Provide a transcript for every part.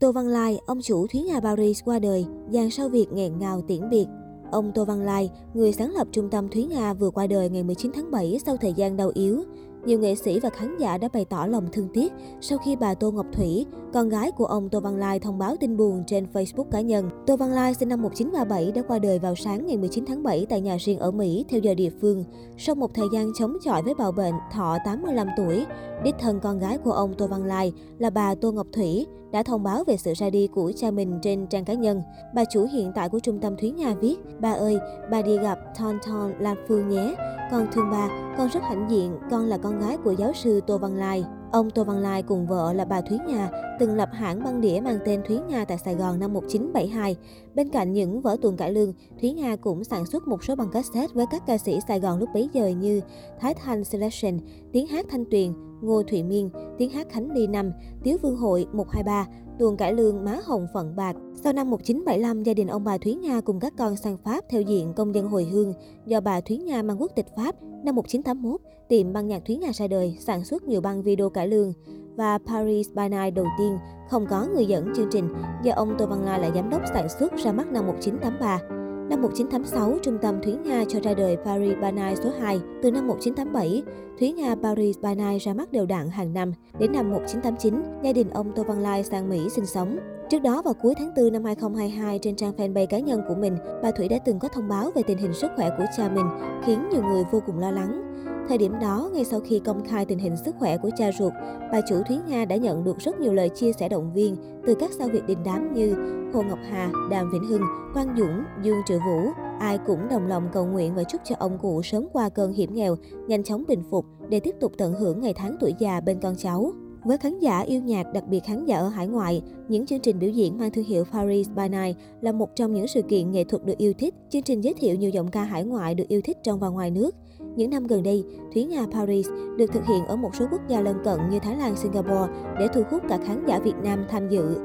Tô Văn Lai, ông chủ Thúy Nga Paris qua đời, dàn sau việc nghẹn ngào tiễn biệt. Ông Tô Văn Lai, người sáng lập trung tâm Thúy Nga vừa qua đời ngày 19 tháng 7 sau thời gian đau yếu. Nhiều nghệ sĩ và khán giả đã bày tỏ lòng thương tiếc sau khi bà Tô Ngọc Thủy, con gái của ông Tô Văn Lai thông báo tin buồn trên Facebook cá nhân. Tô Văn Lai sinh năm 1937 đã qua đời vào sáng ngày 19 tháng 7 tại nhà riêng ở Mỹ theo giờ địa phương. Sau một thời gian chống chọi với bạo bệnh, thọ 85 tuổi, đích thân con gái của ông Tô Văn Lai là bà Tô Ngọc Thủy đã thông báo về sự ra đi của cha mình trên trang cá nhân. Bà chủ hiện tại của trung tâm Thúy Nga viết, ba ơi, bà đi gặp Ton Ton Lan Phương nhé. Con thương ba, con rất hãnh diện, con là con gái của giáo sư Tô Văn Lai. Ông Tô Văn Lai cùng vợ là bà Thúy Nga từng lập hãng băng đĩa mang tên Thúy Nga tại Sài Gòn năm 1972. Bên cạnh những vở tuồng cải lương, Thúy Nga cũng sản xuất một số băng cassette với các ca sĩ Sài Gòn lúc bấy giờ như Thái Thanh Selection, Tiếng hát Thanh Tuyền, Ngô Thụy Miên, Tiếng hát Khánh Ly Năm, Tiếu Vương Hội 123, tuồng cải lương Má Hồng Phận Bạc. Sau năm 1975, gia đình ông bà Thúy Nga cùng các con sang Pháp theo diện công dân hồi hương do bà Thúy Nga mang quốc tịch Pháp. Năm 1981, tiệm băng nhạc Thúy Nga ra đời, sản xuất nhiều băng video cải lương. Và Paris by Night đầu tiên không có người dẫn chương trình do ông Tô Văn Lai là giám đốc sản xuất ra mắt năm 1983. Năm 1986, trung tâm Thúy Nga cho ra đời Paris by Night số 2. Từ năm 1987, Thúy Nga Paris by Night ra mắt đều đặn hàng năm. Đến năm 1989, gia đình ông Tô Văn Lai sang Mỹ sinh sống. Trước đó vào cuối tháng 4 năm 2022 trên trang fanpage cá nhân của mình, bà Thủy đã từng có thông báo về tình hình sức khỏe của cha mình, khiến nhiều người vô cùng lo lắng. Thời điểm đó, ngay sau khi công khai tình hình sức khỏe của cha ruột, bà chủ Thúy Nga đã nhận được rất nhiều lời chia sẻ động viên từ các sao Việt đình đám như Hồ Ngọc Hà, Đàm Vĩnh Hưng, Quang Dũng, Dương Triệu Vũ. Ai cũng đồng lòng cầu nguyện và chúc cho ông cụ sớm qua cơn hiểm nghèo, nhanh chóng bình phục để tiếp tục tận hưởng ngày tháng tuổi già bên con cháu. Với khán giả yêu nhạc, đặc biệt khán giả ở hải ngoại, những chương trình biểu diễn mang thương hiệu Paris by Night là một trong những sự kiện nghệ thuật được yêu thích. Chương trình giới thiệu nhiều giọng ca hải ngoại được yêu thích trong và ngoài nước. Những năm gần đây, Thúy Nga Paris được thực hiện ở một số quốc gia lân cận như Thái Lan, Singapore để thu hút cả khán giả Việt Nam tham dự.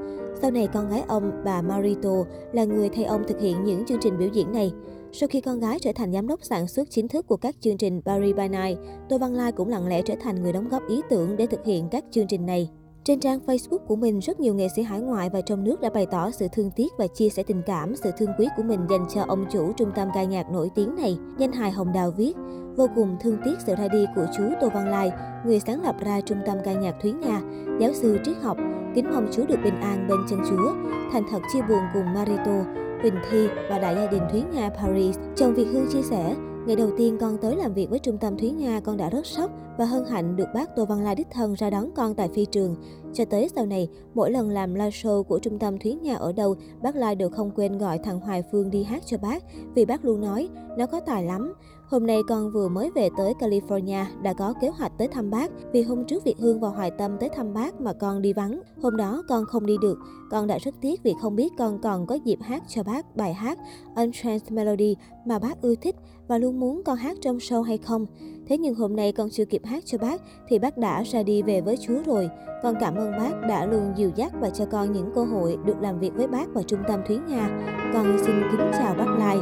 Sau này, con gái ông, bà Marito, là người thay ông thực hiện những chương trình biểu diễn này. Sau khi con gái trở thành giám đốc sản xuất chính thức của các chương trình Paris by Night, Tô Văn Lai cũng lặng lẽ trở thành người đóng góp ý tưởng để thực hiện các chương trình này. Trên trang Facebook của mình, rất nhiều nghệ sĩ hải ngoại và trong nước đã bày tỏ sự thương tiếc và chia sẻ tình cảm, sự thương quý của mình dành cho ông chủ trung tâm ca nhạc nổi tiếng này. Danh hài Hồng Đào viết, vô cùng thương tiếc sự ra đi của chú Tô Văn Lai, người sáng lập ra trung tâm ca nhạc Thúy Nga, giáo sư triết học. Kính mong chú được bình an bên chân Chúa. Thành thật chia buồn cùng Marito, Huỳnh Thi và đại gia đình Thúy Nga Paris. Chồng Việt Hương chia sẻ, Ngày đầu tiên con tới làm việc với trung tâm Thúy Nga, con đã rất sốc và hân hạnh được bác Tô Văn Lai đích thân ra đón con tại phi trường. Cho tới sau này, mỗi lần làm live show của trung tâm Thúy Nga ở đâu, bác Lai đều không quên gọi thằng Hoài Phương đi hát cho bác, vì bác luôn nói, nó có tài lắm. Hôm nay con vừa mới về tới California, đã có kế hoạch tới thăm bác, vì hôm trước Việt Hương và Hoài Tâm tới thăm bác mà con đi vắng. Hôm đó con không đi được, con đã rất tiếc vì không biết con còn có dịp hát cho bác bài hát Untranced Melody mà bác ưa thích và luôn muốn con hát trong show hay không. Thế nhưng hôm nay con chưa kịp hát cho bác thì bác đã ra đi về với Chúa rồi. Con cảm ơn ơn bác đã luôn dìu dắt và cho con những cơ hội được làm việc với bác và trung tâm Thúy Nga. Con xin kính chào bác Lai.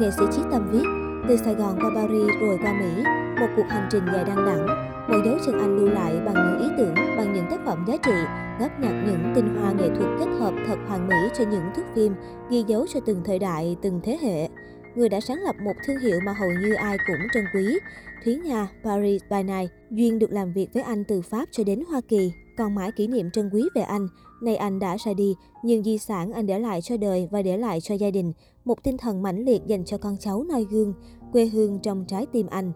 Nghệ sĩ Chí Tâm viết, từ Sài Gòn qua Paris rồi qua Mỹ, một cuộc hành trình dài đăng đẳng. Mỗi dấu chân anh lưu lại bằng những ý tưởng, bằng những tác phẩm giá trị, góp nhặt những tinh hoa nghệ thuật kết hợp thật hoàn mỹ cho những thước phim, ghi dấu cho từng thời đại, từng thế hệ người đã sáng lập một thương hiệu mà hầu như ai cũng trân quý. Thúy Nga, Paris by Night, Duyên được làm việc với anh từ Pháp cho đến Hoa Kỳ, còn mãi kỷ niệm trân quý về anh. Nay anh đã ra đi, nhưng di sản anh để lại cho đời và để lại cho gia đình, một tinh thần mãnh liệt dành cho con cháu noi gương, quê hương trong trái tim anh.